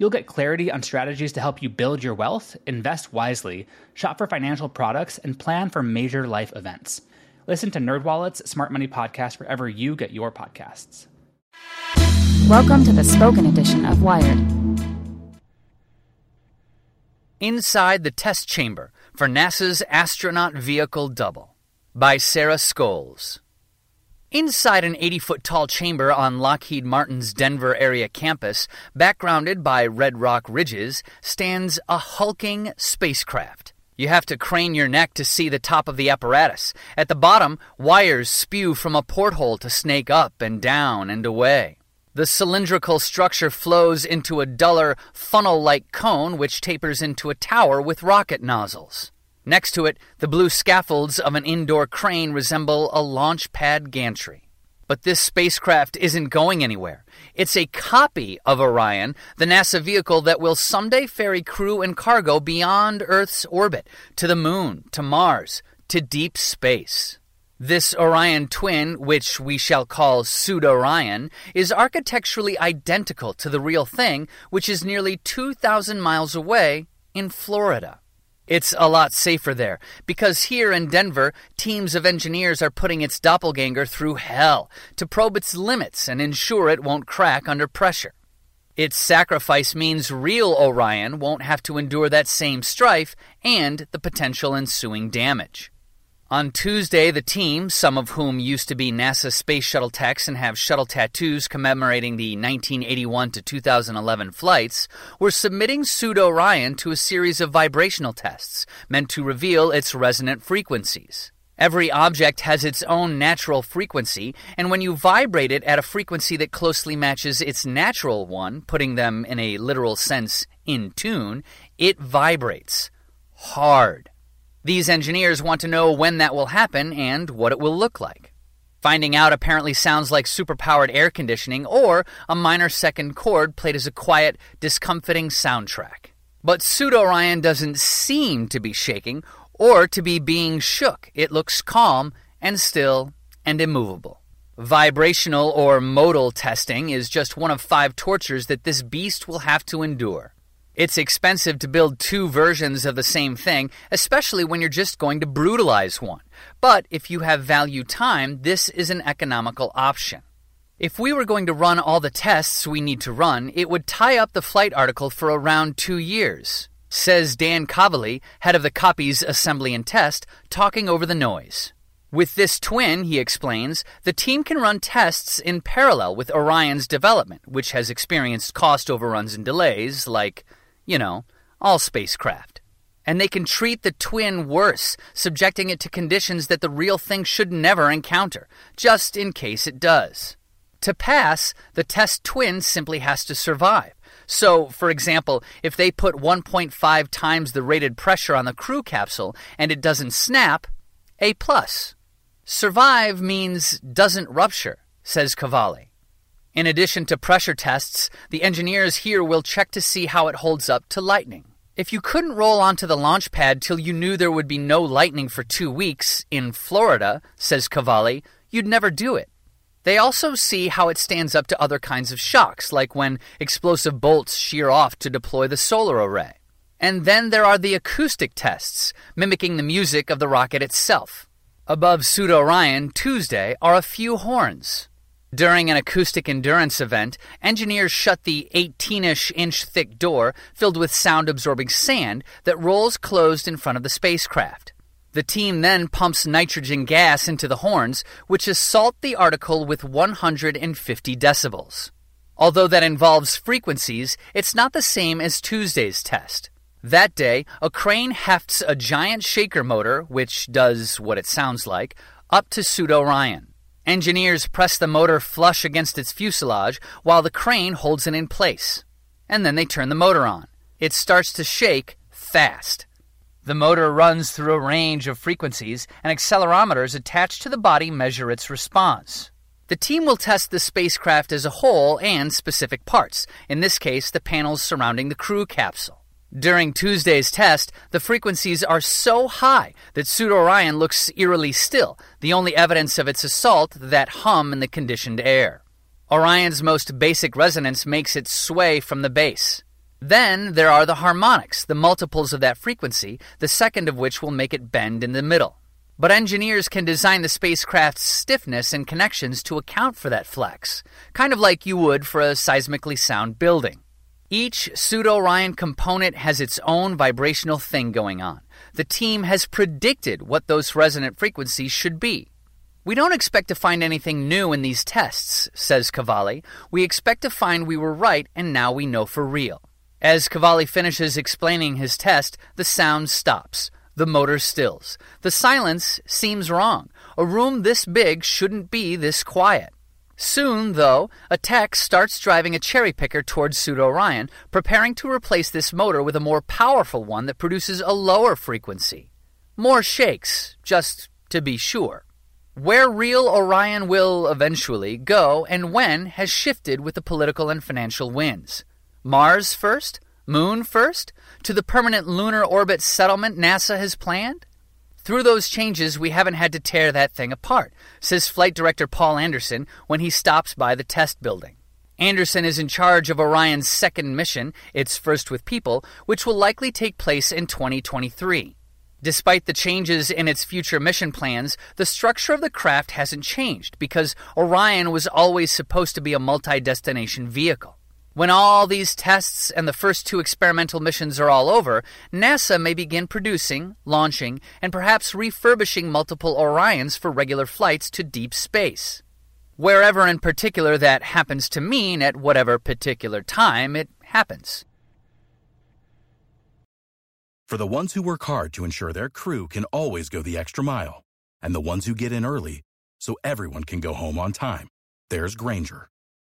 You'll get clarity on strategies to help you build your wealth, invest wisely, shop for financial products, and plan for major life events. Listen to NerdWallet's Smart Money Podcast wherever you get your podcasts. Welcome to the spoken edition of Wired. Inside the Test Chamber for NASA's Astronaut Vehicle Double by Sarah Scoles. Inside an 80 foot tall chamber on Lockheed Martin's Denver area campus, backgrounded by red rock ridges, stands a hulking spacecraft. You have to crane your neck to see the top of the apparatus. At the bottom, wires spew from a porthole to snake up and down and away. The cylindrical structure flows into a duller, funnel like cone which tapers into a tower with rocket nozzles. Next to it, the blue scaffolds of an indoor crane resemble a launch pad gantry. But this spacecraft isn't going anywhere. It's a copy of Orion, the NASA vehicle that will someday ferry crew and cargo beyond Earth's orbit, to the moon, to Mars, to deep space. This Orion twin, which we shall call Pseudo-Orion, is architecturally identical to the real thing, which is nearly 2,000 miles away in Florida. It's a lot safer there because here in Denver, teams of engineers are putting its doppelganger through hell to probe its limits and ensure it won't crack under pressure. Its sacrifice means real Orion won't have to endure that same strife and the potential ensuing damage. On Tuesday, the team, some of whom used to be NASA space shuttle techs and have shuttle tattoos commemorating the 1981 to 2011 flights, were submitting Pseudo Orion to a series of vibrational tests meant to reveal its resonant frequencies. Every object has its own natural frequency, and when you vibrate it at a frequency that closely matches its natural one, putting them in a literal sense in tune, it vibrates hard. These engineers want to know when that will happen and what it will look like. Finding out apparently sounds like superpowered air conditioning or a minor second chord played as a quiet, discomfiting soundtrack. But Pseudo Orion doesn't seem to be shaking or to be being shook. It looks calm and still and immovable. Vibrational or modal testing is just one of five tortures that this beast will have to endure. It's expensive to build two versions of the same thing, especially when you're just going to brutalize one. But if you have value time, this is an economical option. If we were going to run all the tests we need to run, it would tie up the flight article for around two years, says Dan Cavalli, head of the copies assembly and test, talking over the noise. With this twin, he explains, the team can run tests in parallel with Orion's development, which has experienced cost overruns and delays, like you know, all spacecraft. And they can treat the twin worse, subjecting it to conditions that the real thing should never encounter, just in case it does. To pass, the test twin simply has to survive. So, for example, if they put 1.5 times the rated pressure on the crew capsule and it doesn't snap, A plus. Survive means doesn't rupture, says Cavalli. In addition to pressure tests, the engineers here will check to see how it holds up to lightning. If you couldn't roll onto the launch pad till you knew there would be no lightning for two weeks in Florida, says Cavalli, you'd never do it. They also see how it stands up to other kinds of shocks, like when explosive bolts shear off to deploy the solar array. And then there are the acoustic tests, mimicking the music of the rocket itself. Above Pseudo Orion, Tuesday, are a few horns. During an acoustic endurance event, engineers shut the 18 ish inch thick door filled with sound absorbing sand that rolls closed in front of the spacecraft. The team then pumps nitrogen gas into the horns, which assault the article with 150 decibels. Although that involves frequencies, it's not the same as Tuesday's test. That day, a crane hefts a giant shaker motor, which does what it sounds like, up to Pseudo Orion. Engineers press the motor flush against its fuselage while the crane holds it in place. And then they turn the motor on. It starts to shake fast. The motor runs through a range of frequencies, and accelerometers attached to the body measure its response. The team will test the spacecraft as a whole and specific parts, in this case, the panels surrounding the crew capsule. During Tuesday's test, the frequencies are so high that Pseudo Orion looks eerily still, the only evidence of its assault that hum in the conditioned air. Orion's most basic resonance makes it sway from the base. Then there are the harmonics, the multiples of that frequency, the second of which will make it bend in the middle. But engineers can design the spacecraft's stiffness and connections to account for that flex, kind of like you would for a seismically sound building. Each pseudo Orion component has its own vibrational thing going on. The team has predicted what those resonant frequencies should be. We don't expect to find anything new in these tests, says Cavalli. We expect to find we were right and now we know for real. As Cavalli finishes explaining his test, the sound stops. The motor stills. The silence seems wrong. A room this big shouldn't be this quiet. Soon, though, a tech starts driving a cherry picker towards Pseudo Orion, preparing to replace this motor with a more powerful one that produces a lower frequency. More shakes, just to be sure. Where real Orion will eventually go and when has shifted with the political and financial winds. Mars first? Moon first? To the permanent lunar orbit settlement NASA has planned? Through those changes, we haven't had to tear that thing apart, says Flight Director Paul Anderson when he stops by the test building. Anderson is in charge of Orion's second mission, its first with people, which will likely take place in 2023. Despite the changes in its future mission plans, the structure of the craft hasn't changed because Orion was always supposed to be a multi destination vehicle. When all these tests and the first two experimental missions are all over, NASA may begin producing, launching, and perhaps refurbishing multiple Orions for regular flights to deep space. Wherever in particular that happens to mean at whatever particular time it happens. For the ones who work hard to ensure their crew can always go the extra mile, and the ones who get in early so everyone can go home on time, there's Grainger